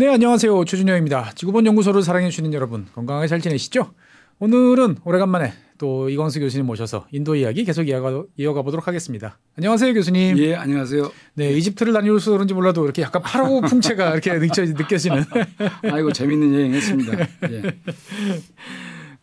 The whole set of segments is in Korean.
네, 안녕하세요. 최준영입니다. 지구본 연구소를 사랑해 주시는 여러분, 건강하게 잘 지내시죠? 오늘은 오래간만에 또 이광수 교수님 모셔서 인도 이야기 계속 이어가, 이어가 보도록 하겠습니다. 안녕하세요, 교수님. 예, 안녕하세요. 네, 이집트를 다녀오셔서 그런지 몰라도 이렇게 약간 파라오 풍채가 이렇게 느껴, 느껴지는. 아이고, 재밌는 여행 했습니다. 예.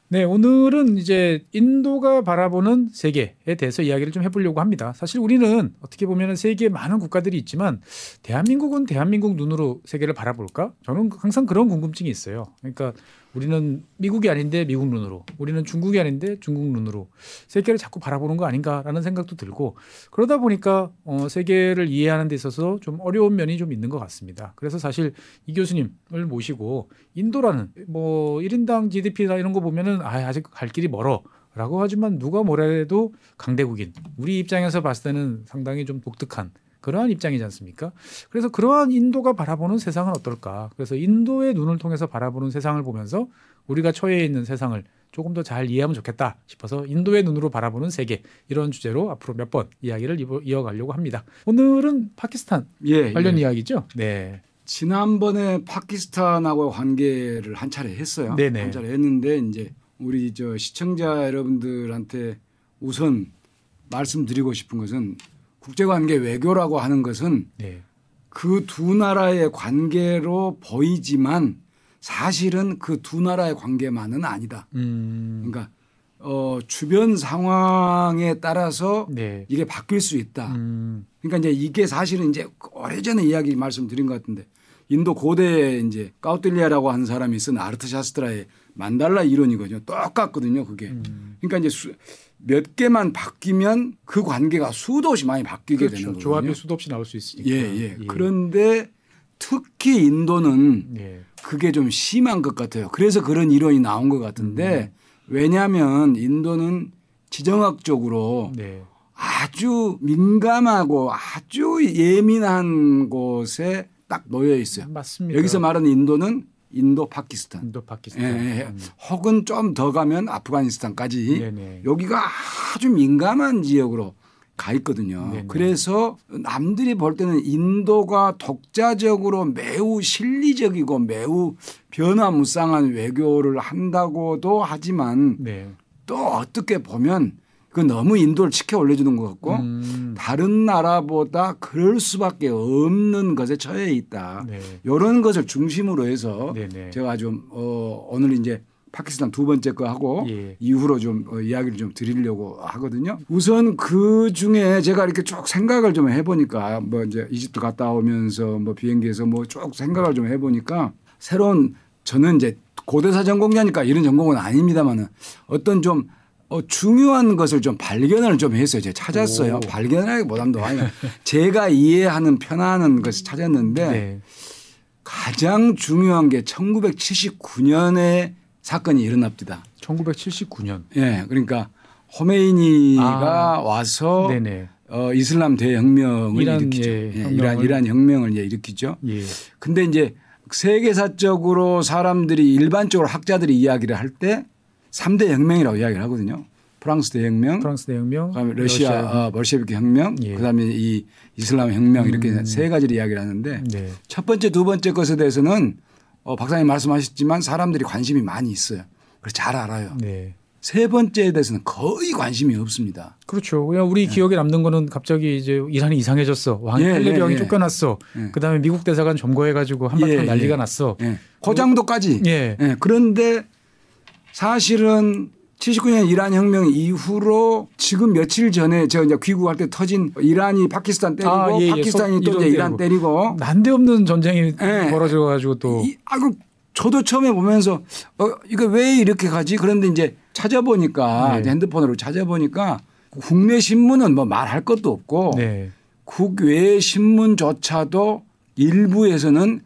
네, 오늘은 이제 인도가 바라보는 세계에 대해서 이야기를 좀 해보려고 합니다. 사실 우리는 어떻게 보면 세계에 많은 국가들이 있지만 대한민국은 대한민국 눈으로 세계를 바라볼까? 저는 항상 그런 궁금증이 있어요. 그러니까 우리는 미국이 아닌데 미국 눈으로, 우리는 중국이 아닌데 중국 눈으로 세계를 자꾸 바라보는 거 아닌가라는 생각도 들고 그러다 보니까 어, 세계를 이해하는 데 있어서 좀 어려운 면이 좀 있는 것 같습니다. 그래서 사실 이 교수님을 모시고 인도라는 뭐 1인당 GDP나 이런 거 보면은 아, 아직 갈 길이 멀어. 라고 하지만 누가 뭐래도 강대국인 우리 입장에서 봤을 때는 상당히 좀 독특한 그러한 입장이지 않습니까? 그래서 그러한 인도가 바라보는 세상은 어떨까? 그래서 인도의 눈을 통해서 바라보는 세상을 보면서 우리가 처해 있는 세상을 조금 더 잘 이해하면 좋겠다 싶어서 인도의 눈으로 바라보는 세계 이런 주제로 앞으로 몇 번 이야기를 이어가려고 합니다. 오늘은 파키스탄 예, 관련 예. 이야기죠. 네. 지난번에 파키스탄하고 관계를 한 차례 했어요. 네네. 한 차례 했는데 이제 우리 저 시청자 여러분들한테 우선 말씀드리고 싶은 것은 국제관계 외교라고 하는 것은 네. 그두 나라의 관계로 보이지만 사실은 그 두 나라의 관계만은 아니다. 음. 그러니까 어, 주변 상황에 따라서 네. 이게 바뀔 수 있다. 음. 그러니까 이제 이게 사실은 이제 오래전에 이야기 말씀드린 것 같은데 인도 고대에 이제 까우텔리아라고 하는 사람이 쓴 아르트샤스트라의 만달라 이론이거든요. 똑같거든요. 그게. 음. 그러니까 이제 수, 몇 개만 바뀌면 그 관계가 수도 없이 많이 바뀌게 그렇죠. 되는 거예요. 조합이 수도 없이 나올 수 있으니까. 예, 예. 예. 그런데 특히 인도는 예. 그게 좀 심한 것 같아요. 그래서 그런 이론이 나온 것 같은데 음. 왜냐하면 인도는 지정학적으로 네. 아주 민감하고 아주 예민한 곳에 딱 놓여 있어요. 맞습니다. 여기서 말하는 인도는 인도 파키스탄. 인도 파키스탄. 예, 예. 음. 혹은 좀 더 가면 아프가니스탄까지 네네. 여기가 아주 민감한 지역으로 가 있거든요. 네네. 그래서 남들이 볼 때는 인도가 독자적으로 매우 실리적이고 매우 변화무쌍한 외교를 한다고도 하지만 네. 또 어떻게 보면 그 너무 인도를 치켜 올려주는 것 같고 음. 다른 나라보다 그럴 수밖에 없는 것에 처해 있다. 네. 이런 것을 중심으로 해서 네네. 제가 좀 어, 오늘 이제 파키스탄 두 번째 거 하고 예. 이후로 좀 어, 이야기를 좀 드리려고 하거든요. 우선 그 중에 제가 이렇게 쭉 생각을 좀 해보니까 뭐 이제 이집트 갔다 오면서 뭐 비행기에서 뭐 쭉 생각을 좀 해보니까 새로운 저는 이제 고대사 전공자니까 이런 전공은 아닙니다만은 어떤 좀 어, 중요한 것을 좀 발견을 좀 했어요. 제가 찾았어요. 오. 발견하기보다도 아니라 제가 이해하는 편안한 것을 찾았는데 네. 가장 중요한 게 1979년에 사건이 일어납니다. 1979년. 예. 네, 그러니까 호메이니가 아. 와서 네네. 어, 이슬람 대혁명을 이란, 일으키죠. 예, 예, 이란 이란 혁명을 이제 일으키죠. 예. 근데 이제 세계사적으로 사람들이 일반적으로 학자들이 이야기를 할때 3대 혁명이라고 이야기를 하거든요. 프랑스 대혁명, 프랑스 대혁명, 그다음에 러시아, 러시아. 어, 벌셰비키 혁명, 예. 그다음에 이 이슬람 혁명 이렇게 음. 세 가지를 이야기를 하는데 네. 첫 번째, 두 번째 것에 대해서는 어, 박사님 말씀하셨지만 사람들이 관심이 많이 있어요. 그래서 잘 알아요. 네. 세 번째에 대해서는 거의 관심이 없습니다. 그렇죠. 그냥 우리 네. 기억에 남는 거는 갑자기 이제 이란이 이상해졌어. 왕 예, 예, 예. 쫓겨났어. 예. 그다음에 미국 대사관 점거해 가지고 한바탕 예, 난리가 예. 났어. 예. 그 정도까지. 예. 그런데 사실은 79년 이란 혁명 이후로 지금 며칠 전에 저 이제 귀국할 때 터진 이란이 파키스탄 때리고 아, 예, 예. 파키스탄이 또 이제 이란 때리고 난데없는 전쟁이 예. 벌어져 가지고 또 이, 아 그 저도 처음에 보면서 어 이거 왜 이렇게 가지? 그런데 이제 찾아보니까 네. 핸드폰으로 찾아보니까 국내 신문은 뭐 말할 것도 없고 네. 국외 신문조차도 일부에서는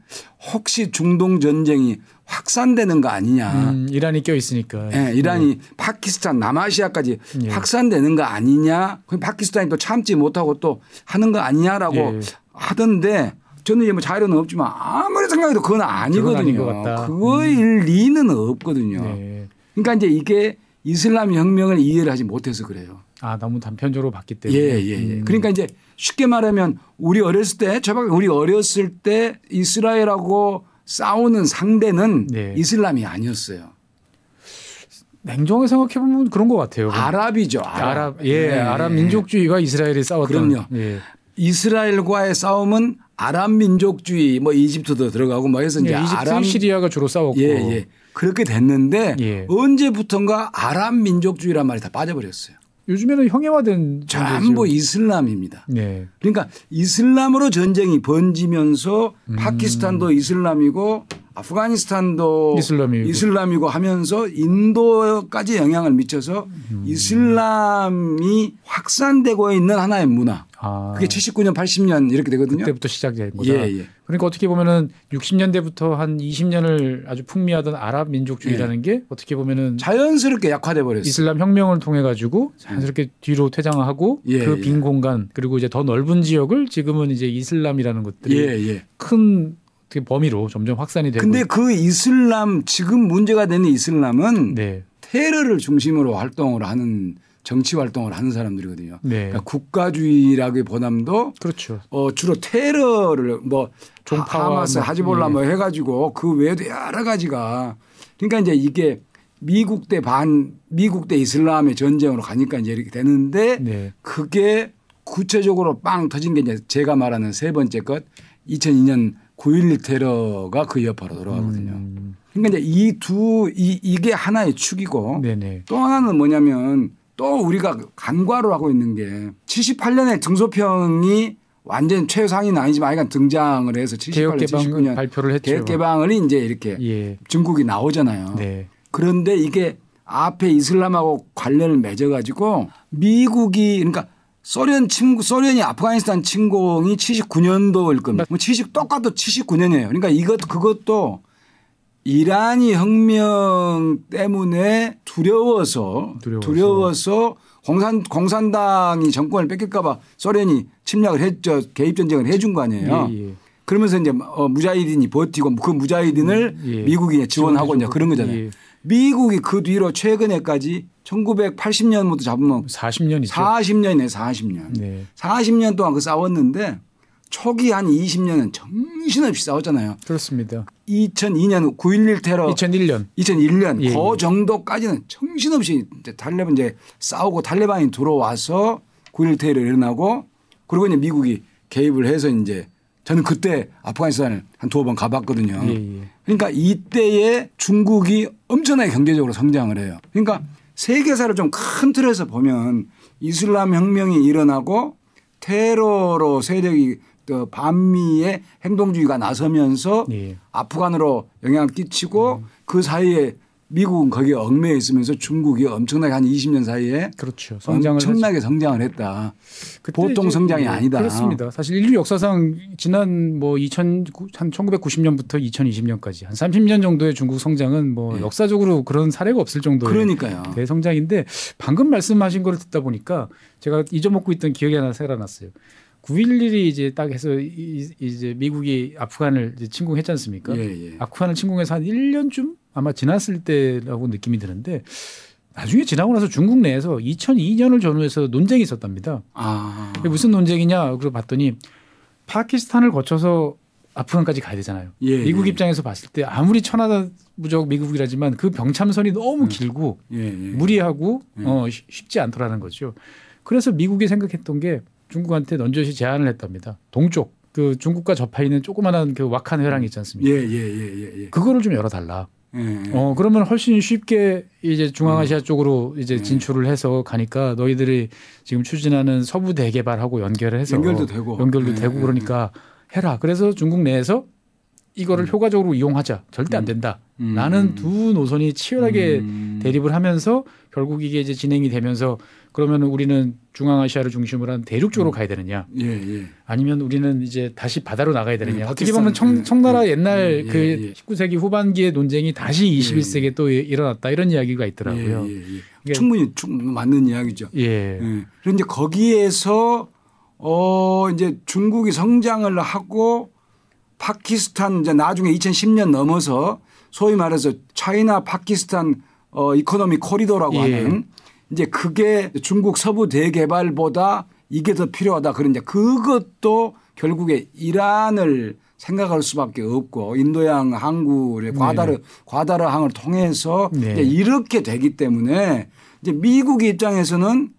혹시 중동 전쟁이 확산되는 거 아니냐. 음, 이란이 껴 있으니까. 네, 이란이 네. 파키스탄, 남아시아까지 네. 확산되는 거 아니냐. 그 파키스탄이 또 참지 못하고 또 하는 거 아니냐라고 예. 하던데 저는 이제 뭐 자료는 없지만 아무리 생각해도 그건 아니거든요. 그거일 음. 리는 없거든요. 네. 그러니까 이제 이게 이슬람 혁명을 이해를 하지 못해서 그래요. 아 너무 단편적으로 봤기 때문에. 예, 예, 예. 음. 그러니까 이제 쉽게 말하면 우리 어렸을 때, 저밖에 우리 어렸을 때 이스라엘하고 싸우는 상대는 네. 이슬람이 아니었어요. 냉정하게 생각해 보면 그런 것 같아요. 아랍이죠. 아랍, 아랍 예, 네. 아랍 민족주의가 이스라엘이 싸웠던. 그럼요. 예. 이스라엘과의 싸움은 아랍 민족주의, 뭐 이집트도 들어가고 뭐 해서 이제 예, 이집트, 아랍 시리아가 주로 싸웠고. 예, 예. 그렇게 됐는데 예. 언제부턴가 아랍 민족주의란 말이 다 빠져버렸어요. 요즘에는 형해화된 전부 이슬람입니다. 네. 그러니까 이슬람으로 전쟁이 번지면서 음. 파키스탄도 이슬람이고 아프가니스탄도 이슬람이고. 이슬람이고 하면서 인도까지 영향을 미쳐서 음. 이슬람이 확산되고 있는 하나의 문화. 아. 그게 79년, 80년 이렇게 되거든요. 그때부터 시작된 거다. 예, 예. 그러니까 어떻게 보면은 60년대부터 한 20년을 아주 풍미하던 아랍 민족주의라는 예. 게 어떻게 보면은 자연스럽게 약화돼 버렸어요. 이슬람 혁명을 통해 가지고 자연스럽게 뒤로 퇴장하고 예, 그빈 예. 공간 그리고 이제 더 넓은 지역을 지금은 이제 이슬람이라는 것들이 예, 큰 범위로 점점 확산이 되고. 근데 그 이슬람 지금 문제가 되는 이슬람은 네. 테러를 중심으로 활동을 하는 정치 활동을 하는 사람들이거든요. 네. 그러니까 국가주의라기보담도 그렇죠. 어 주로 테러를 뭐 하마스, 뭐, 하지볼라 뭐 예. 해가지고 그 외에도 여러 가지가 그러니까 이제 이게 미국 대 반 미국 대 이슬람의 전쟁으로 가니까 이제 이렇게 되는데 네. 그게 구체적으로 빵 터진 게 이제 제가 말하는 세 번째 것 2002년 9.11 테러가 그 여파로 돌아가거든요. 음. 그러니까 이제 이 두 이, 이게 하나의 축이고 네네. 또 하나는 뭐냐면 또 우리가 간과로 하고 있는 게 78년에 등소평이 완전 최상위는 아니지만 아이간 등장을 해서 78년, 79년 발표를 했죠. 개혁 개방을 이제 이렇게 예. 중국이 나오잖아요. 네. 그런데 이게 앞에 이슬람하고 관련을 맺어가지고 미국이 그러니까 소련 침공, 소련이 아프가니스탄 침공이 79년도일 겁니다. 뭐 70, 똑같도 79년이에요. 그러니까 이것, 그것도 이란이 혁명 때문에 두려워서 두려워서, 두려워서 공산, 공산당이 정권을 뺏길까봐 소련이 침략을 했죠. 개입 전쟁을 해준 거 아니에요. 예, 예. 그러면서 이제 어, 무자히딘이 버티고 그 무자히딘을 음, 예. 미국이 지원하고 이제 그런 거잖아요. 예. 미국이 그 뒤로 최근에까지 1980년부터 잡으면 40년이죠. 40년이네, 40년. 네. 40년 동안 그 싸웠는데 초기 한 20년은 정신없이 싸웠잖아요. 그렇습니다. 2002년 9.11 테러 2001년 2001년 예. 그 정도까지는 정신없이 이제 탈레반 이제 싸우고 탈레반이 들어와서 9.11 테러를 일어나고 그리고 이제 미국이 개입을 해서 이제 저는 그때 아프가니스탄을 한 두어 번 가봤거든요. 예, 예. 그러니까 이때에 중국이 엄청나게 경제적으로 성장을 해요. 그러니까 세계사를 좀 큰 틀에서 보면 이슬람 혁명이 일어나고 테러로 세력이 그 반미의 행동주의가 나서면서 예. 아프간으로 영향을 끼치고 음. 그 사이에 미국은 거기에 얽매여 있으면서 중국이 엄청나게 한 20년 사이에 그렇죠. 성장을 엄청나게 했죠. 성장을 했다. 보통 성장이 네, 아니다. 그렇습니다. 사실 인류 역사상 지난 뭐 2000, 한 1990년부터 2020년까지 한 30년 정도의 중국 성장은 뭐 네. 역사적으로 그런 사례가 없을 정도의 그러니까요. 대성장인데 방금 말씀하신 거를 듣다 보니까 제가 잊어먹고 있던 기억이 하나 생각났어요. 9.11이 이제 딱 해서 이제 미국이 아프간을 이제 침공했지 않습니까? 예, 예. 아프간을 침공해서 한 1년쯤 아마 지났을 때라고 느낌이 드는데 나중에 지나고 나서 중국 내에서 2002년을 전후해서 논쟁이 있었답니다. 아. 무슨 논쟁이냐? 그러 봤더니 파키스탄을 거쳐서 아프간까지 가야 되잖아요. 예, 미국 예. 입장에서 봤을 때 아무리 천하무적 미국이라지만 그 병참선이 너무 음. 길고 예, 예. 무리하고 예. 어, 쉽지 않더라는 거죠. 그래서 미국이 생각했던 게 중국한테 넌저시 제안을 했답니다. 동쪽 그 중국과 접해 있는 조그마한 그 wak한 회랑 있지 않습니까? 예, 예, 예, 예, 예. 그거를 좀 열어달라. 예, 예. 어 그러면 훨씬 쉽게 이제 중앙아시아 음. 쪽으로 이제 예. 진출을 해서 가니까 너희들이 지금 추진하는 서부 대개발하고 연결을 해서 연결도 되고 연결도 예, 되고 예, 그러니까 해라. 그래서 중국 내에서 이거를 음. 효과적으로 이용하자. 절대 안 음. 된다. 음. 라는 두 노선이 치열하게 음. 대립을 하면서 결국 이게 이제 진행이 되면서 그러면 우리는 중앙아시아를 중심으로 한 대륙 쪽으로 음. 가야 되느냐? 예, 예. 아니면 우리는 이제 다시 바다로 나가야 되느냐? 예, 어떻게 보면 청, 예, 청나라 예, 옛날 예, 그 19세기 후반기의 논쟁이 다시 21세기에 또 일어났다 이런 이야기가 있더라고요. 충분히 충 맞는 이야기죠. 예. 그런데 거기에서 어 이제 중국이 성장을 하고 파키스탄 이제 나중에 2010년 넘어서 소위 말해서 China Pakistan 어 Economy Corridor라고 하는 이제 그게 중국 서부 대개발보다 이게 더 필요하다. 그런 이제 그것도 결국에 이란을 생각할 수밖에 없고 인도양 항구의 과다르 네. 과다르 항을 통해서 네. 이렇게 되기 때문에 이제 미국 입장에서는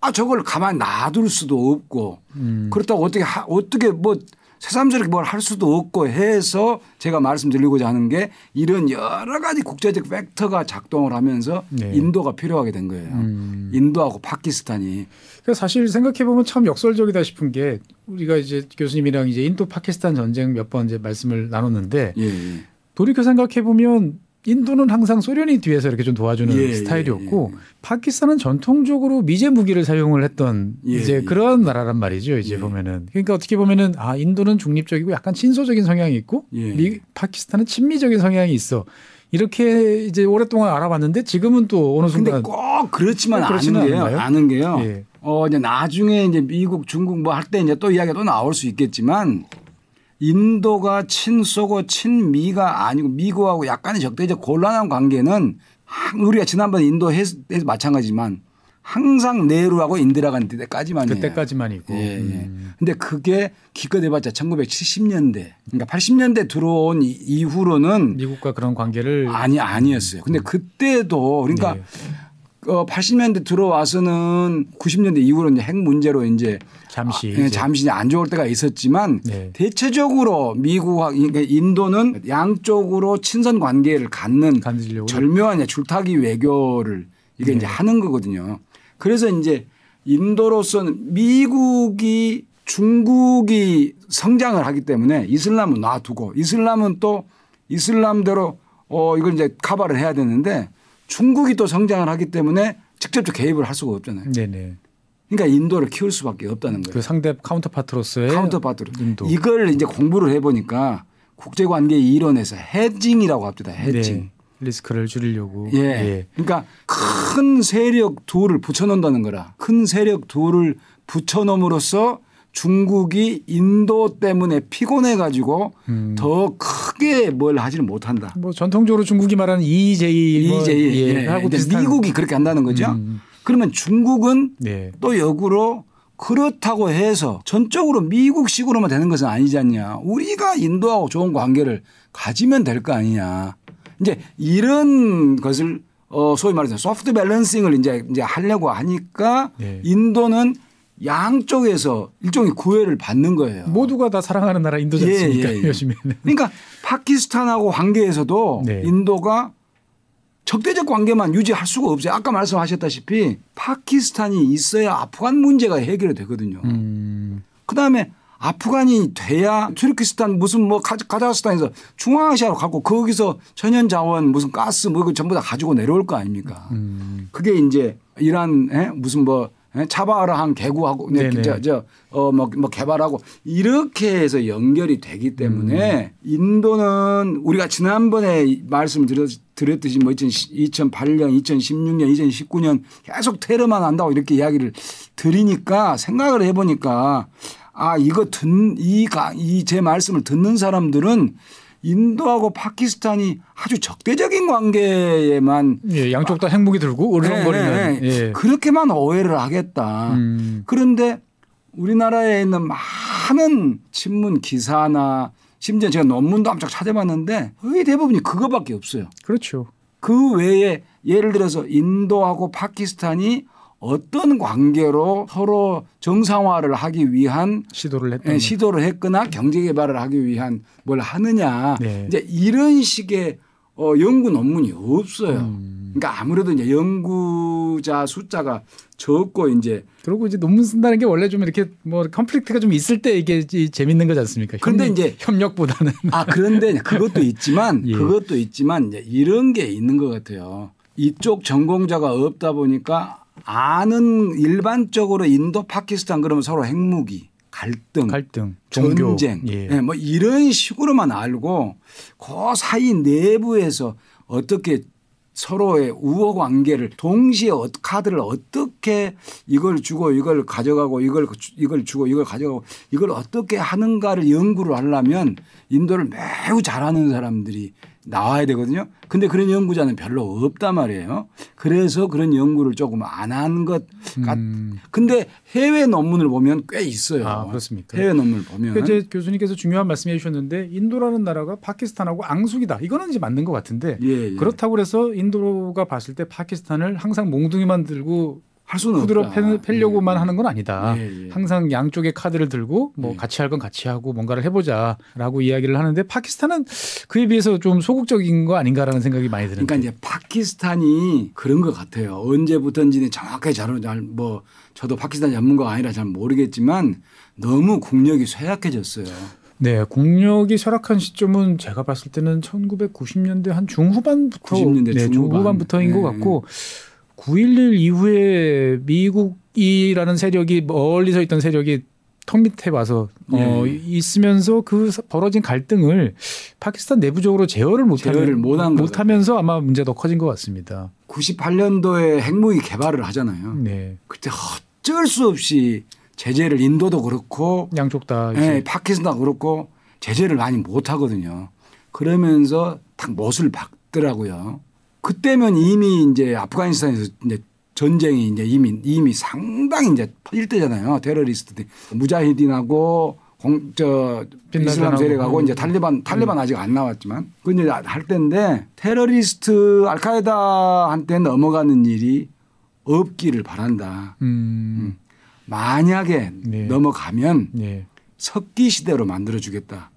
아 저걸 가만 놔둘 수도 없고 음. 그렇다고 어떻게 하, 어떻게 뭐 새삼스럽게 뭘 할 수도 없고 해서 제가 말씀드리고자 하는 게 이런 여러 가지 국제적 팩터가 작동을 하면서 네. 인도가 필요하게 된 거예요. 음. 인도하고 파키스탄이. 그러니까 사실 생각해 보면 참 역설적이다 싶은 게 우리가 이제 교수님이랑 이제 인도 파키스탄 전쟁 몇 번 이제 말씀을 나눴는데 예, 예. 돌이켜 생각해 보면 인도는 항상 소련이 뒤에서 이렇게 좀 도와주는 예, 스타일이었고 예, 예. 파키스탄은 전통적으로 미제 무기를 사용을 했던 예, 이제 예. 그런 나라란 말이죠. 이제 예. 보면은 그러니까 어떻게 보면은 아 인도는 중립적이고 약간 친소적인 성향이 있고 미, 파키스탄은 친미적인 성향이 있어. 이렇게 이제 오랫동안 알아봤는데 지금은 또 어느 순간 근데 꼭 그렇지만 않은 게요. 아는 게요. 어 이제 나중에 이제 미국, 중국 뭐 할 때 이제 또 이야기가 또 나올 수 있겠지만 인도가 친소고 친미가 아니고 미국하고 약간의 적대적 곤란한 관계는 우리가 지난번에 인도 해서 마찬가지지만 항상 네루하고 인디라 간디 때까지만이에요. 그때까지만이고. 예, 예. 음. 근데 그게 기껏 해봤자 1970년대, 그러니까 80년대 들어온 이후로는 미국과 그런 관계를 아니 아니었어요. 근데 그때도 그러니까 네. 어, 80년대 들어와서는 90년대 이후로 이제 핵 문제로 이제 잠시 아, 잠시 안 좋을 때가 있었지만 네. 대체적으로 미국과 그러니까 인도는 양쪽으로 친선 관계를 갖는 간지려고. 절묘한 줄타기 외교를 이게 네. 이제 하는 거거든요. 그래서 이제 인도로서는 미국이 중국이 성장을 하기 때문에 이슬람은 놔두고 이슬람은 또 이슬람대로 어 이걸 이제 카바를 해야 되는데 중국이 또 성장을 하기 때문에 직접적 개입을 할 수가 없잖아요. 네네. 그러니까 인도를 키울 수밖에 없다는 거예요. 그 상대 counterpart로서의 counterpart로 인도. 이걸 이제 공부를 해보니까 국제관계 이론에서 hedging이라고 합니다. hedging. 네. 리스크를 줄이려고. 예. 예. 그러니까 큰 세력 둘을 붙여놓는다는 거라. 큰 세력 둘을 붙여놓음으로써 중국이 인도 때문에 피곤해 가지고 음. 더 크게 뭘 하지는 못한다. 뭐 전통적으로 중국이 말하는 이이제이, 이이제이 뭐 예. 예. 하고 비슷한. 미국이 그렇게 한다는 거죠. 음. 그러면 중국은 네. 또 역으로 그렇다고 해서 전적으로 미국식으로만 되는 것은 아니지 않냐. 우리가 인도하고 좋은 관계를 가지면 될 거 아니냐. 이제 이런 것을 어 소위 말해서 소프트 밸런싱을 이제 이제 하려고 하니까 네. 인도는 양쪽에서 일종의 구애를 받는 거예요. 모두가 다 사랑하는 나라 인도지 않습니까? 예, 예, 예. 요즘에는. 그러니까 파키스탄하고 관계에서도 네. 인도가 적대적 관계만 유지할 수가 없어요. 아까 말씀하셨다시피 파키스탄이 있어야 아프간 문제가 해결이 되거든요. 음. 그다음에 아프간이 돼야 투르키스탄 무슨 뭐 카자흐스탄에서 중앙아시아로 가고 거기서 천연 자원 무슨 가스 뭐 이거 전부 다 가지고 내려올 거 아닙니까? 음. 그게 이제 이란 무슨 뭐 차바라한 개구하고 저저어뭐 뭐 개발하고 이렇게 해서 연결이 되기 때문에 음. 인도는 우리가 지난번에 말씀 드렸 드렸듯이 뭐 2008년, 2016년, 2019년 계속 테러만 한다고 이렇게 이야기를 드리니까 생각을 해보니까 아 이거 듣이이 제 말씀을 듣는 사람들은 인도하고 파키스탄이 아주 적대적인 관계에만 예, 양쪽 다 핵무기 들고 으르렁거리는 예, 예, 예. 그렇게만 오해를 하겠다. 음. 그런데 우리나라에 있는 많은 신문 기사나 심지어 제가 논문도 엄청 찾아봤는데 거의 대부분이 그거밖에 없어요. 그렇죠. 그 외에 예를 들어서 인도하고 파키스탄이 어떤 관계로 서로 정상화를 하기 위한 시도를 했 시도를 했거나 경제 개발을 하기 위한 뭘 하느냐 네. 이제 이런 식의 어 연구 논문이 없어요. 음. 그러니까 아무래도 이제 연구자 숫자가 적고 이제 그리고 이제 논문 쓴다는 게 원래 좀 이렇게 뭐 컨플릭트가 좀 있을 때 이게 재밌는 거지 않습니까? 그런데 협력, 이제 협력보다는 아 그런데 그것도 있지만 예. 그것도 있지만 이제 이런 게 있는 것 같아요. 이쪽 전공자가 없다 보니까 아는 일반적으로 인도 파키스탄 그러면 서로 핵무기 갈등, 갈등, 전쟁, 예. 네, 뭐 이런 식으로만 알고 그 사이 내부에서 어떻게 서로의 우호 관계를 동시에 카드를 어떻게 이걸 주고 이걸 가져가고 이걸 이걸 주고 이걸 가져가고 이걸 어떻게 하는가를 연구를 하려면 인도를 매우 잘하는 사람들이 나와야 되거든요. 근데 그런 연구자는 별로 없단 말이에요. 그래서 그런 연구를 조금 안 한 것 같. 음. 근데 해외 논문을 보면 꽤 있어요. 아, 그렇습니까? 해외 논문을 보면. 그러니까 이제 교수님께서 중요한 말씀해 주셨는데 인도라는 나라가 파키스탄하고 앙숙이다. 이거는 이제 맞는 것 같은데 예, 예. 그렇다고 해서 인도가 봤을 때 파키스탄을 항상 몽둥이만 들고 할 수는 후드로 패려고만 예. 하는 건 아니다. 예, 예. 항상 양쪽의 카드를 들고 뭐 예. 같이 할 건 같이 하고 뭔가를 해보자라고 이야기를 하는데 파키스탄은 그에 비해서 좀 소극적인 거 아닌가라는 생각이 많이 드는데. 그러니까 이제 파키스탄이 그런 것 같아요. 언제부터인지는 정확하게 잘뭐 저도 파키스탄 전문가가 아니라 잘 모르겠지만 너무 국력이 쇠약해졌어요. 네, 국력이 쇠락한 시점은 제가 봤을 때는 1990년대 한 중후반부터 90년대 네, 중후반. 부터인 네. 것 같고 9.11 이후에 미국이라는 세력이 멀리서 있던 세력이 턱 밑에 와서 어, 네. 있으면서 그 벌어진 갈등을 파키스탄 내부적으로 제어를 못하면 못하면서 아마 문제가 더 커진 것 같습니다. 98년도에 핵무기 개발을 하잖아요. 네. 그때 어쩔 수 없이 제재를 인도도 그렇고 양쪽 다 네, 파키스탄도 그렇고 제재를 많이 못 하거든요. 그러면서 딱 못을 박더라고요. 그때면 이미 이제 아프가니스탄에서 이제 전쟁이 이제 이미 이미 상당히 이제 퍼질 때잖아요. 테러리스트 무자히딘하고 공, 저 이슬람 세력하고 이제 탈리반 탈리반 음. 아직 안 나왔지만 그 이제 할 때인데 테러리스트 알카에다한테 넘어가는 일이 없기를 바란다. 음. 음. 만약에 네. 넘어가면 네. 석기 시대로 만들어 주겠다.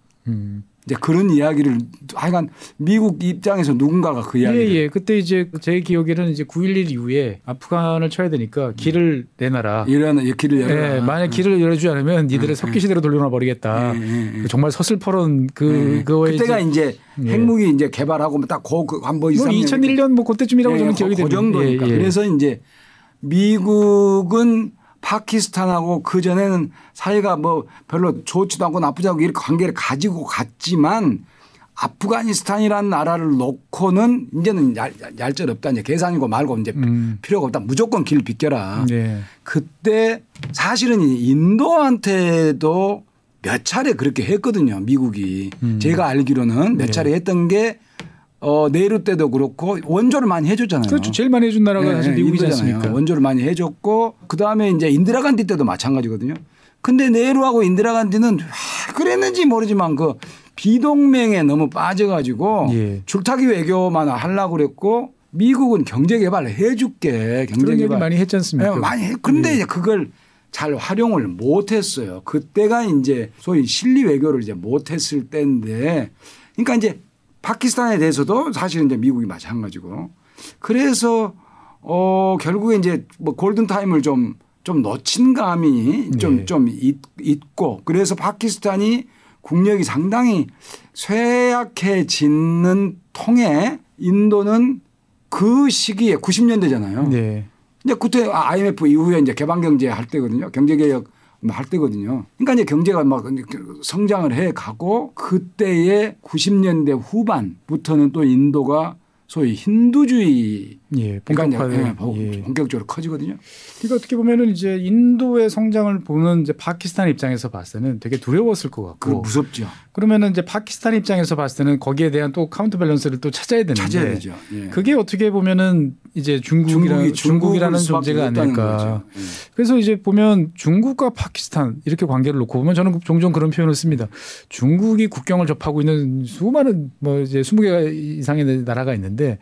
음. 이제 그런 이야기를 하여간 미국 입장에서 누군가가 그 이야기를 예, 예. 그때 이제 제 기억에는 이제 9.11 이후에 아프간을 쳐야 되니까 길을 내놔라. 이런 길을 열어라. 예, 만약 길을 열어주지 않으면 니들의 예, 석기 시대로 돌려놔 버리겠다. 예, 예, 예, 정말 서슬퍼런 그 그거에 그때가 이제, 이제 핵무기 이제 개발하고 딱그 한번 2, 뭐 2001년 뭐 그때쯤이라고 저는 기억이 됩니다. 그 정도니까. 그래서 이제 미국은 파키스탄하고 그 전에는 사이가 뭐 별로 좋지도 않고 나쁘지 않고 이렇게 관계를 가지고 갔지만 아프가니스탄이라는 나라를 놓고는 이제는 얄, 얄짤 없다. 이제 계산이고 말고 이제 음. 필요가 없다. 무조건 길 비켜라. 네. 그때 사실은 인도한테도 몇 차례 그렇게 했거든요. 미국이. 음. 제가 알기로는 몇 네. 차례 했던 게 어, 네루 때도 그렇고 원조를 많이 해줬잖아요. 그렇죠. 제일 많이 해준 나라가 네, 사실 미국이잖아요. 원조를 많이 해줬고 그 다음에 이제 인드라간디 때도 마찬가지거든요. 근데 네루하고 인디라 간디는 왜 그랬는지 모르지만 그 비동맹에 너무 빠져가지고 예. 줄타기 외교만 하려고 그랬고 미국은 경제 개발을 해줄게 경제 개발 많이 했지 않습니까? 네, 많이 해. 근데 예. 이제 그걸 잘 활용을 못했어요. 그때가 이제 소위 실리 외교를 이제 못했을 때인데, 그러니까 이제 파키스탄에 대해서도 사실은 이제 미국이 마찬가지고 그래서 어 결국에 이제 뭐 골든 타임을 좀좀 놓친 감이 좀좀 네. 있고 그래서 파키스탄이 국력이 상당히 쇠약해지는 통에 인도는 그 시기에 90년대잖아요. 네. 이제 그때 IMF 이후에 이제 개방 경제 할 때거든요. 경제 개혁 할 때거든요. 그러니까 이제 경제가 막 성장을 해 가고 그때의 90년대 후반부터는 또 인도가 소위 힌두주의 예, 그러니까 예, 본격적으로 커지거든요. 그러니까 어떻게 보면은 이제 인도의 성장을 보는 이제 파키스탄 입장에서 봤을 때는 되게 두려웠을 것 같고 무섭죠. 그러면은 이제 파키스탄 입장에서 봤을 때는 거기에 대한 또 counterbalance를 또 찾아야 되는데 찾아야 되죠. 예. 그게 어떻게 보면은 이제 중국이라, 중국이 라는 존재가 아닐까. 예. 그래서 이제 보면 중국과 파키스탄 이렇게 관계를 놓고 보면 저는 종종 그런 표현을 씁니다. 중국이 국경을 접하고 있는 수많은 뭐 이제 20개 이상의 나라가 있는데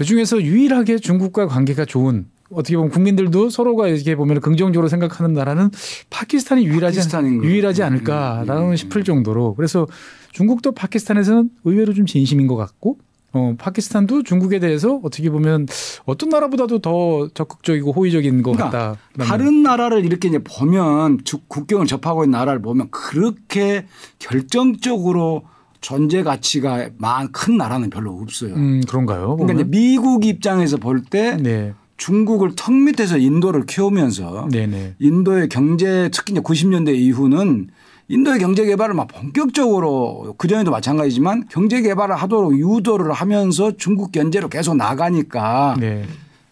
그 중에서 유일하게 중국과 관계가 좋은 어떻게 보면 국민들도 서로가 이렇게 보면 긍정적으로 생각하는 나라는 파키스탄이 유일하지, 유일하지 않을까라는 음, 음, 싶을 정도로 그래서 중국도 파키스탄에서는 의외로 좀 진심인 것 같고 어, 파키스탄도 중국에 대해서 어떻게 보면 어떤 나라보다도 더 적극적이고 호의적인 것 그러니까 같다. 다른 나라를 이렇게 이제 보면 국경을 접하고 있는 나라를 보면 그렇게 결정적으로 존재 가치가 큰 나라는 별로 없어요. 음, 그런가요? 그러니까 이제 미국 입장에서 볼때 네. 중국을 턱 밑에서 인도를 키우면서 네네. 인도의 경제 특히 이제 90년대 이후는 인도의 경제 개발을 막 본격적으로 그전에도 마찬가지지만 경제 개발을 하도록 유도를 하면서 중국 견제로 계속 나가니까 네.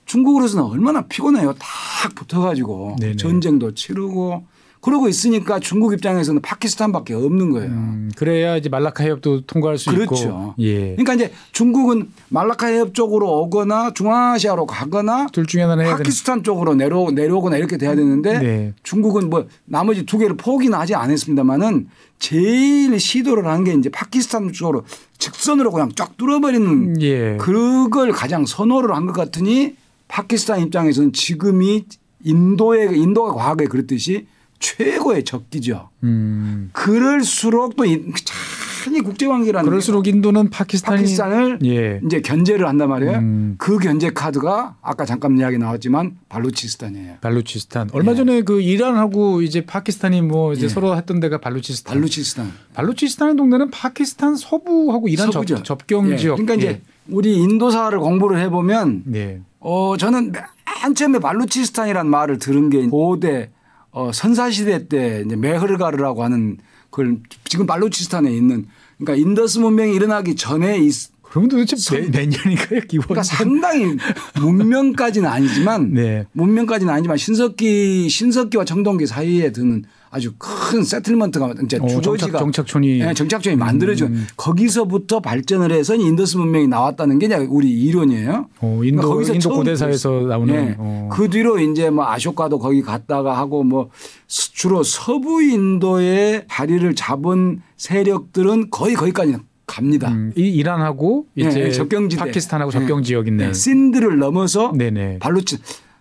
중국으로서는 얼마나 피곤해요. 딱 붙어가지고 네네. 전쟁도 치르고 그러고 있으니까 중국 입장에서는 파키스탄밖에 없는 거예요. 음, 그래야 이제 말라카 해협도 통과할 수 그렇죠. 있고. 그렇죠. 예. 그러니까 이제 중국은 말라카 해협 쪽으로 오거나 중앙아시아로 가거나 둘 중에 하나는 파키스탄 쪽으로 내려 내려오거나 이렇게 돼야 되는데 네. 중국은 뭐 나머지 두 개를 포기는 하지 않았습니다만은 제일 시도를 한 게 이제 파키스탄 쪽으로 직선으로 그냥 쫙 뚫어버리는 예. 그걸 가장 선호를 한 것 같으니 파키스탄 입장에서는 지금이 인도의 인도가 과거에 그랬듯이 최고의 적기죠. 음. 그럴수록 또 참 이 국제관계라는 그럴수록 인도는 파키스탄이 파키스탄을 예. 이제 견제를 한단 말이에요. 음. 그 견제 카드가 아까 잠깐 이야기 나왔지만 발루치스탄이에요. 발루치스탄. 얼마 전에 그 이란하고 이제 파키스탄이 뭐 이제 예. 서로 했던 데가 발루치스탄. 발루치스탄. 발루치스탄의 동네는 파키스탄 서부하고 이란 서부죠. 접, 경 예. 지역. 그러니까 이제 예. 우리 인도사를 공부를 해 보면 네. 어 저는 맨 처음에 발루치스탄이라는 말을 들은 게 고대 어, 선사시대 때 이제 메흐르가르라고 하는 그걸 지금 발루치스탄에 있는 그러니까 인더스 문명이 일어나기 전에 있, 그럼 도대체 몇, 몇 년인가요? 기본 그러니까 상당히 문명까지는 아니지만 네. 문명까지는 아니지만 신석기 신석기와 청동기 사이에 드는 아주 큰 settlement가 이제 어, 주거지가 정착, 촌이 네, 정착촌이 만들어져 음. 거기서부터 발전을 해서 인더스 문명이 나왔다는 게 우리 이론이에요. 어, 인도 그러니까 거기서 인도 고대사에서 나오는 네. 어. 그 뒤로 이제 뭐 아쇼카도 거기 갔다가 하고 뭐 주로 서부 인도의 자리를 잡은 세력들은 거의 거기까지 갑니다. 음, 이 이란하고 이제 네, 접경지대 파키스탄하고 접경 지역 있는 네, 신드를 넘어서 네네. 발루치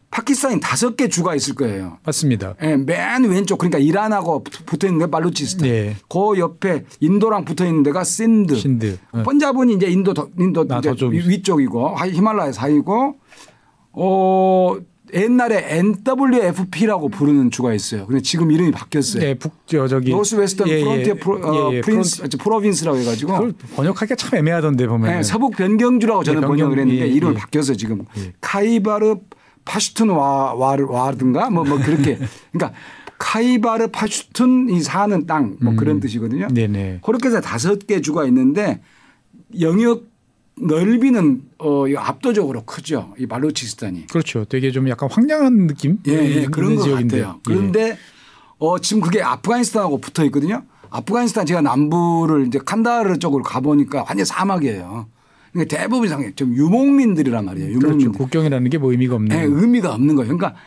파키스탄이 다섯 개 주가 있을 거예요. 맞습니다. 네, 맨 왼쪽 그러니까 이란하고 붙어 있는 게 발루치스탄. 네. 그 옆에 인도랑 붙어 있는 데가 신드. 신드. 네. 번잡은 이제 인도 인도 이제 위쪽이고 히말라야 사이고 어 옛날에 NWFP라고 부르는 주가 있어요. 근데 지금 이름이 바뀌었어요. 네, 북저 저기 North Western 예, 프론티어 예, 프로, 어, 예, 예, Prince Fron... Province라고 해가지고 그걸 번역하기가 참 애매하던데 보면 네, 서북 변경주라고 저는 네, 번역을 했는데 예, 이름을 예. 바뀌었어요 지금 카이바르 파슈툰 와, 와, 와든가 뭐, 뭐 그렇게 그러니까 카이바르 파슈툰이 사는 땅뭐 음. 그런 뜻이거든요. 네네. 그렇게 해서 다섯 개 주가 있는데 영역 넓이는 어 압도적으로 크죠. 이 발루치스탄이. 그렇죠. 되게 좀 약간 황량한 느낌? 예, 예 그런 것 지역인데. 같아요. 그런데 예. 어 지금 그게 아프가니스탄하고 붙어 있거든요. 아프가니스탄 제가 남부를 이제 칸다르 쪽으로 가 보니까 완전 사막이에요. 그러니까 대부분 상에 좀 유목민들이란 말이에요. 유목민들. 그렇죠. 국경이라는 게 뭐 의미가 없는. 네, 의미가 없는 거예요. 그러니까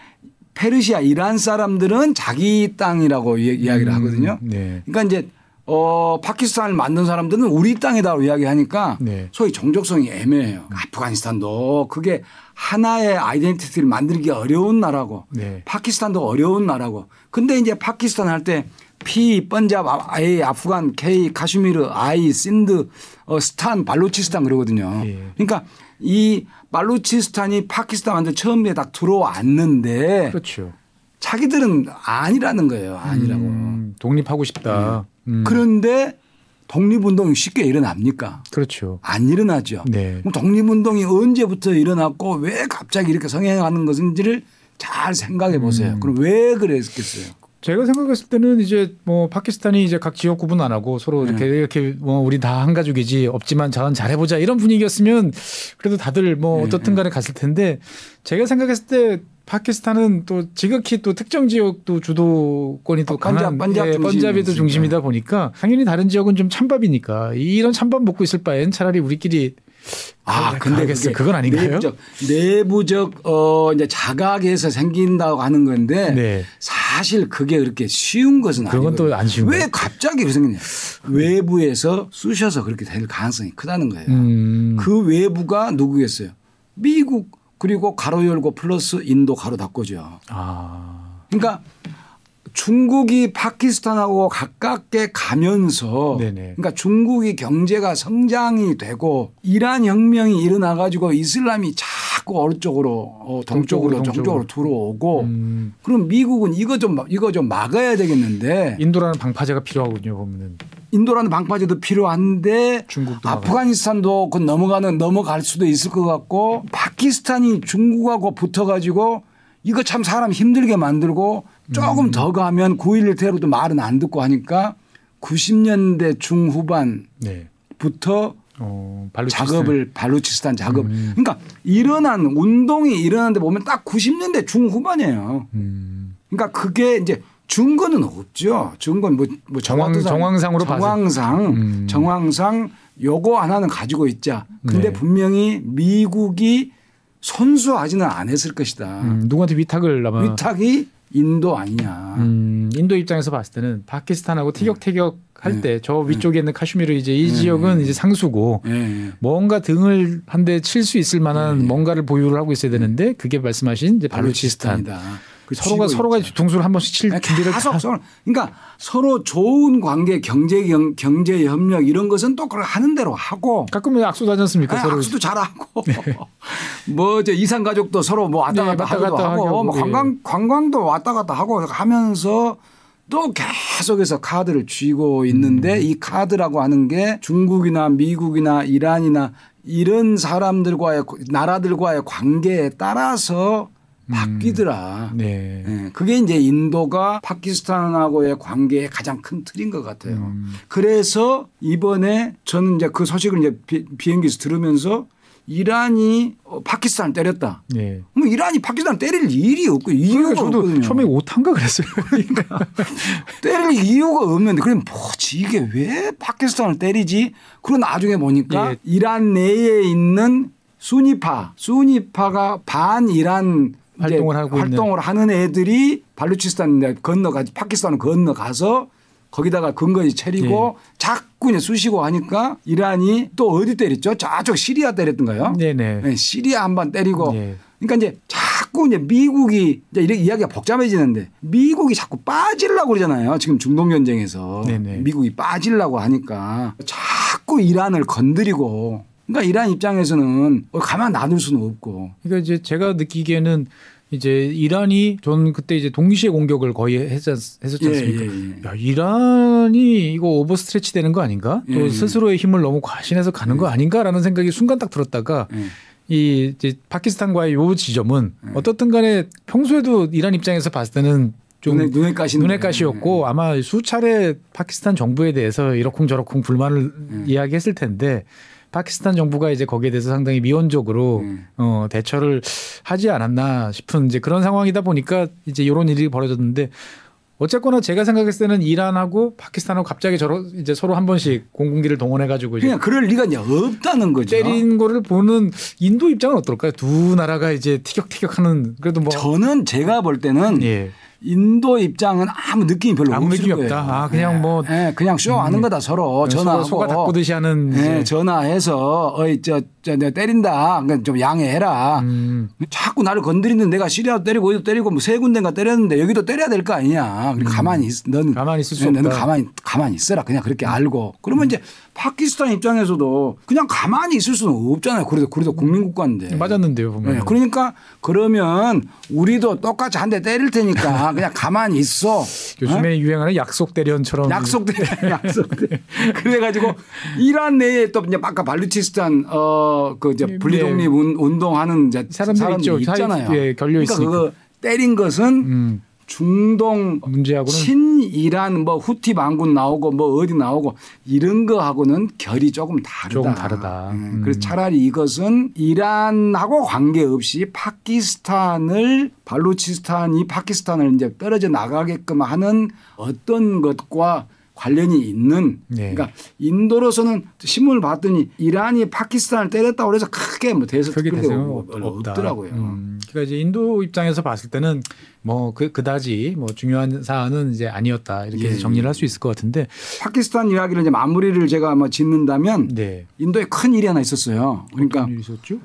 페르시아 이란 사람들은 자기 땅이라고 이야기를 음, 하거든요. 네. 그러니까 이제 어, 파키스탄을 만든 사람들은 우리 땅이다라고 이야기하니까 네. 소위 정체성이 애매해요. 음. 아프가니스탄도 그게 하나의 identity를 만들기 어려운 나라고 네. 파키스탄도 어려운 나라고 근데 이제 파키스탄 할 때 P, 펀자브, A, 아프간, K, 카슈미르, I, 신드, 어, 스탄, 발루치스탄 그러거든요. 예. 그러니까 이 발루치스탄이 파키스탄한테 처음에 딱 들어왔는데 그렇죠. 자기들은 아니라는 거예요. 아니라고. 음, 독립하고 싶다. 네. 음. 그런데 독립운동이 쉽게 일어납니까? 그렇죠. 안 일어나죠. 네. 독립운동이 언제부터 일어났고 왜 갑자기 이렇게 성행하는 것인지를 잘 생각해 보세요. 음. 그럼 왜 그랬겠어요? 제가 생각했을 때는 이제 뭐 파키스탄이 이제 각 지역 구분 안 하고 서로 이렇게 네. 이렇게 뭐 우리 다 한 가족이지 없지만 전 잘해보자 이런 분위기였으면 그래도 다들 뭐 네. 어떻든 간에 갔을 텐데 제가 생각했을 때 파키스탄은 또 지극히 또 특정 지역도 주도권이 또 강한 번잡, 예, 번잡이 도 중심이다 보니까 당연히 다른 지역은 좀 찬밥이니까 이런 찬밥 먹고 있을 바엔 차라리 우리끼리 아, 근데 그게 그건 아닌가요? 내부적, 내부적 어 이제 자각에서 생긴다고 하는 건데 네. 사실 그게 그렇게 쉬운 것은 아니고 그건 또 안 쉬운 왜 갑자기 그 생겼냐? 외부에서 쑤셔서 그렇게 될 가능성이 크다는 거예요. 음. 그 외부가 누구겠어요? 미국 그리고 가로 열고 플러스 인도 가로 닫고죠. 아. 그러니까 중국이 파키스탄하고 가깝게 가면서 네네. 그러니까 중국이 경제가 성장이 되고 이란 혁명이 일어나 가지고 이슬람이 자꾸 어느 쪽으로 어, 동쪽으로, 동쪽으로 들어오고 음. 그럼 미국은 이거 좀 이거 좀 막아야 되겠는데 인도라는 방파제가 필요하군요 보면은 인도라는 방파제도 필요한데 아프가니스탄도 그 넘어가는 넘어갈 수도 있을 것 같고 파키스탄이 중국하고 붙어 가지고 이거 참 사람 힘들게 만들고 조금 음. 더 가면 9.11 테러도 말은 안 듣고 하니까 90년대 중후반부터 네. 어, 작업을 발루치스탄 작업. 음. 그러니까 일어난 운동이 일어났는데 보면 딱 90년대 중후반이에요. 음. 그러니까 그게 이제 증거는 없죠. 증거는 뭐, 뭐 정황, 정황상으로 정황상 음. 정황상 요거 하나는 가지고 있자. 근데 네. 분명히 미국이 선수하지는 않았을 것이다. 음, 누구한테 위탁을 아마 위탁이 인도 아니냐. 음, 인도 입장에서 봤을 때는 파키스탄하고 티격태격 네. 할 때저 네. 위쪽에 있는 카슈미르 이제 이 네. 지역은 이제 상수고 뭔가 등을 한 대 칠 수 있을 만한 뭔가를 보유를 하고 있어야 되는데 그게 말씀하신 이제 발루치스탄. 그 서로가 서로가 뒤통수를 한 번씩 칠 준비를 계속 서로 그러니까 서로 좋은 관계 경제 경, 경제 협력 이런 것은 또 하는 대로 하고 가끔 악수도 하지 않습니까? 네, 서로 악수도 잘하고 네. 뭐저 이산 가족도 서로 뭐 왔다 갔다, 네, 갔다 하고, 하고 뭐 관광 관광도 왔다 갔다 하고 하면서 또 계속해서 카드를 쥐고 있는데 음. 이 카드라고 하는 게 중국이나 미국이나 이란이나 이런 사람들과의 나라들과의 관계에 따라서 바뀌더라. 음. 네. 네. 그게 이제 인도가 파키스탄하고의 관계의 가장 큰 틀인 것 같아요. 음. 그래서 이번에 저는 이제 그 소식을 이제 비, 비행기에서 들으면서 이란이 어, 파키스탄을 때렸다. 네. 뭐 이란이 파키스탄을 때릴 일이 없고 이유가 그러니까 저도 없거든요. 처음에 오탄가 그랬어요. 때릴 이유가 없는데 그럼 뭐지 이게 왜 파키스탄을 때리지? 그리고 나중에 보니까 예. 이란 내에 있는 수니파, 수니파가 반 이란 활동을 하고 활동을 있는. 하는 애들이 발루치스탄 건너가 파키스탄을 건너가서 거기다가 근거지 차리고 네. 자꾸 이제 쑤시고 하니까 이란이 또 어디 때렸죠? 저쪽 시리아 때렸던가요? 네네. 네, 시리아 한 번 때리고 네. 그러니까 이제 자꾸 이제 미국이 이제 이렇게 이야기가 복잡해지는데 미국이 자꾸 빠지려고 그러잖아요. 지금 중동 전쟁에서 네네. 미국이 빠지려고 하니까 자꾸 이란을 건드리고 그러니까 이란 입장에서는 가만 놔둘 수는 없고. 그러니까 이제 제가 느끼기에는 이제 이란이 전 그때 이제 동시에 공격을 거의 했었, 했었지 예, 않습니까? 예, 예, 예. 야, 이란이 이거 오버 스트레치 되는 거 아닌가? 또 예, 예. 스스로의 힘을 너무 과신해서 가는 거 아닌가라는 생각이 순간 딱 들었다가 이 이제 파키스탄과의 요 지점은 어떻든 간에 평소에도 이란 입장에서 봤을 때는 좀 눈에, 눈에 가시 눈에 가시였고 아마 수차례 파키스탄 정부에 대해서 이러쿵저러쿵 불만을 이야기했을 텐데 파키스탄 정부가 이제 거기에 대해서 상당히 미온적으로 음. 어, 대처를 하지 않았나 싶은 이제 그런 상황이다 보니까 이제 이런 일이 벌어졌는데 어쨌거나 제가 생각했을 때는 이란하고 파키스탄하고 갑자기 저러 이제 서로 한 번씩 공군기를 동원해 가지고 그냥 그럴 리가 이제 없다는 거죠. 때린 거를 보는 인도 입장은 어떨까요? 두 나라가 이제 티격태격하는 그래도 뭐 저는 제가 볼 때는 예. 인도 입장은 아무 느낌이 별로 아무 느낌이 없다. 아 그냥 네. 뭐 네. 그냥 쇼하는 음. 거다 서로 전화하고 소가 닦고듯이 하는 네. 전화해서 어이 저, 저 내가 때린다. 그러니까 좀 양해해라. 음. 자꾸 나를 건드리는 내가 시리아도 때리고 어디도 때리고 뭐 세 군데가 때렸는데 여기도 때려야 될 거 아니냐. 음. 가만히 있, 넌 가만히 있을 수 네, 너는 가만히 가만히 있어라. 그냥 그렇게 알고 그러면 이제 파키스탄 입장에서도 그냥 가만히 있을 수는 없잖아요. 그래도 그래도 국민 국가인데 맞았는데요. 보면. 네. 그러니까 그러면 우리도 똑같이 한 대 때릴 테니까 그냥 가만히 있어. 요즘에 어? 유행하는 약속 대련처럼. 약속 대련, 약속 대련. 그래가지고 이란 내에 또 이제 아까 발루치스탄 어그 이제 네. 분리독립 네. 운동하는 이제 사람들이, 있죠. 있잖아요. 예, 결려 그러니까 그거 때린 것은 음. 중동 문제하고는 친이란 뭐 후티 반군 나오고 뭐 어디 나오고 이런 거하고는 결이 조금 다르다. 조금 다르다. 음. 그래서 차라리 이것은 이란하고 관계없이 파키스탄을 발루치스탄이 파키스탄을 이제 떨어져 나가게끔 하는 어떤 것과 관련이 있는 네. 그러니까 인도로서는 신문을 봤더니 이란이 파키스탄을 때렸다고 그래서 크게 뭐 대해서 크게 대서 없더라고요. 음. 그러니까 이제 인도 입장에서 봤을 때는 뭐 그 그다지 뭐 중요한 사안은 이제 아니었다 이렇게 예. 정리를 할 수 있을 것 같은데 파키스탄 이야기를 이제 마무리를 제가 뭐 짓는다면 네. 인도에 큰 일이 하나 있었어요. 그러니까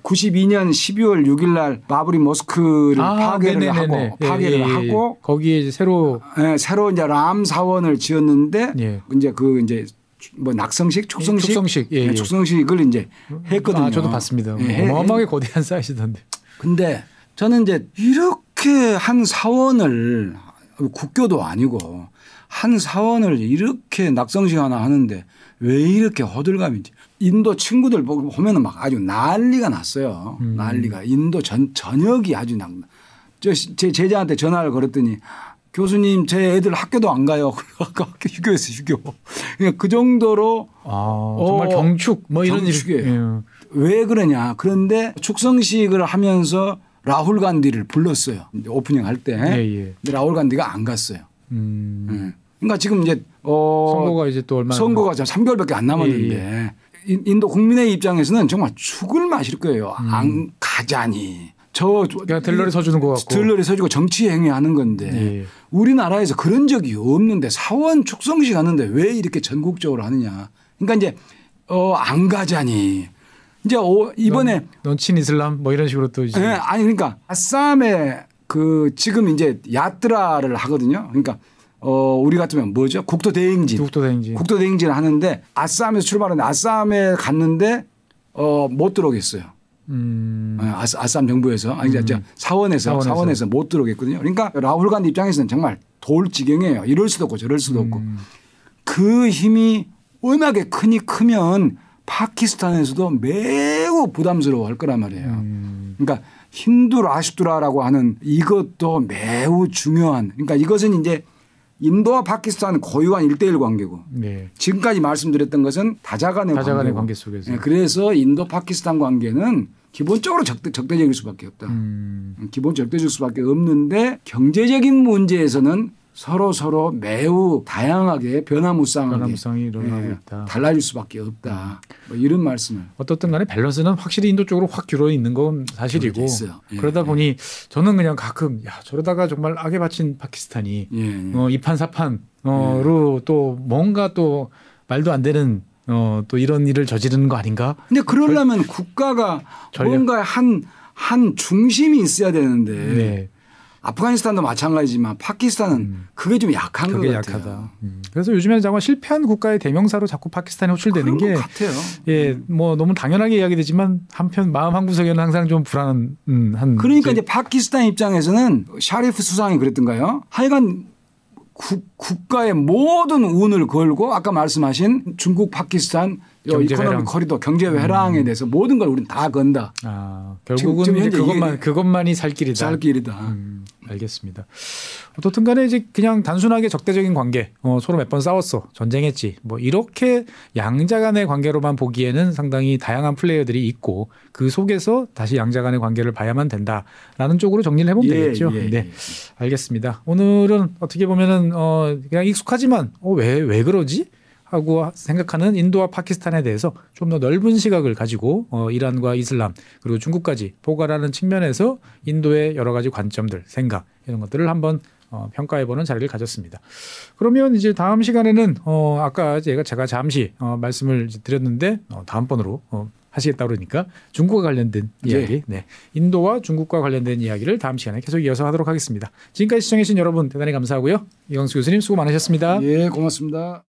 92년 12월 6일 날 바브리 모스크를 아, 파괴를 네네네네. 하고 예, 파괴를 예, 예, 하고 거기에 이제 새로 네, 새로 이제 람 사원을 지었는데 예. 이제 그 이제 뭐 낙성식, 축성식, 축성식, 예, 네, 축성식을 이제 했거든요. 아, 저도 봤습니다. 어마어마하게 거대한 사이즈던데. 근데 저는 이제 이렇게 이렇게 한 사원을 국교도 아니고 한 사원을 이렇게 낙성식 하나 하는데 왜 이렇게 호들갑인지 인도 친구들 보면은 막 아주 난리가 났어요. 음. 난리가 인도 전 전역이 아주 난. 저제 제자한테 전화를 걸었더니 교수님 제 애들 학교도 안 가요. 학교 휴교했어 휴교. 그러니까 그 정도로 아, 정말 어, 경축 뭐 이런 일이에요. 왜 그러냐. 그런데 축성식을 하면서 라훌 간디를 불렀어요. 오프닝 할 때. 예, 예. 근데 라훌 간디가 안 갔어요. 음. 네. 그러니까 지금 이제 어 선거가 이제 또 얼마 선거가 3개월밖에 안 남았는데 예, 예. 인도 국민의 입장에서는 정말 죽을 맛일 거예요. 음. 안 가자니. 저 그냥 들러리 서주는 것 같고 들러리 서주고 정치 행위하는 건데 예. 우리나라에서 그런 적이 없는데 사원 축성식 하는데 왜 이렇게 전국적으로 하느냐. 그러니까 이제 어 안 가자니 이제 오, 이번에 넌, 넌 친 이슬람 뭐 이런 식으로 또 이제 네, 아니 그러니까 아싸에 그 지금 이제 야트라를 하거든요. 그러니까 어 우리 같으면 뭐죠? 국토 대행진. 국토 대행진. 국토 대행진을 하는데 아싸에서 출발하는데 아싸에 갔는데 어못 들어오겠어요. 음. 네, 아싸, 아싸 정부에서 아니 음. 사원에서, 사원에서 사원에서 못 들어오겠거든요. 그러니까 라훌 간디 입장에서는 정말 돌 지경이에요. 이럴 수도 없고 저럴 수도 없고 음. 그 힘이 워낙에 크니 크면 파키스탄에서도 매우 부담스러워할 거란 말이에요. 음. 그러니까 힌두 라슈드라라고 하는 이것도 매우 중요한 그러니까 이것은 이제 인도와 파키스탄 고유한 일대일 관계고 네. 지금까지 말씀드렸던 것은 다자간의, 다자간의. 관계 속에서 네, 그래서 인도 파키스탄 관계는 기본적으로 적대, 적대적일 수밖에 없다. 음. 기본 적대적 수밖에 없는데 경제적인 문제에서는 서로 서로 매우 다양하게 변화무쌍하게 변화무쌍이 일어나고 예, 있다. 달라질 수밖에 없다. 뭐 이런 말씀을. 어떻든 간에 밸런스는 확실히 인도 쪽으로 확 기울어 있는 건 사실이고. 예, 그러다 예. 보니 저는 그냥 가끔 야 저러다가 정말 악에 바친 파키스탄이 예, 예. 어, 이판 사판으로 또 뭔가 또 말도 안 되는 어, 또 이런 일을 저지르는 거 아닌가? 근데 그러려면 국가가 전략. 뭔가 한, 한 중심이 있어야 되는데 네. 아프가니스탄도 마찬가지지만 파키스탄은 음. 그게 좀 약한 것 그게 같아요. 약하다. 음. 그래서 요즘에는 정말 실패한 국가의 대명사로 자꾸 파키스탄이 호출되는 게것 같아요. 예, 뭐 너무 당연하게 이야기되지만 한편 마음 한 구석에는 항상 좀 불안한 음, 한 그러니까 이제 파키스탄 입장에서는 샤리프 수상이 그랬던가요? 하여간 국, 국가의 모든 운을 걸고 아까 말씀하신 중국 파키스탄 Economic Corridor 경제 회랑에 대해서 모든 걸 우리는 다 건다. 아, 지금- 결국은 지금 현재 그것만 그것만이 살 길이다. 살 길이다. 음, 알겠습니다. 어떻든 간에 이제 그냥 단순하게 적대적인 관계, 어, 서로 몇 번 싸웠어, 전쟁했지, 뭐 이렇게 양자 간의 관계로만 보기에는 상당히 다양한 플레이어들이 있고 그 속에서 다시 양자 간의 관계를 봐야만 된다라는 쪽으로 정리를 해보면 예, 되겠죠. 예, 네, 예. 알겠습니다. 오늘은 어떻게 보면은 어, 그냥 익숙하지만 어, 왜, 왜 그러지? 하고 생각하는 인도와 파키스탄에 대해서 좀 더 넓은 시각을 가지고 어, 이란과 이슬람 그리고 중국까지 보관하는 측면에서 인도의 여러 가지 관점들, 생각 이런 것들을 한번 어, 평가해보는 자리를 가졌습니다. 그러면 이제 다음 시간에는 어, 아까 제가 제가 잠시 어, 말씀을 드렸는데 어, 다음번으로 어, 하시겠다 그러니까 중국과 관련된 예. 이야기, 네. 인도와 중국과 관련된 이야기를 다음 시간에 계속 이어서 하도록 하겠습니다. 지금까지 시청해주신 여러분 대단히 감사하고요. 이광수 교수님 수고 많으셨습니다. 예, 고맙습니다.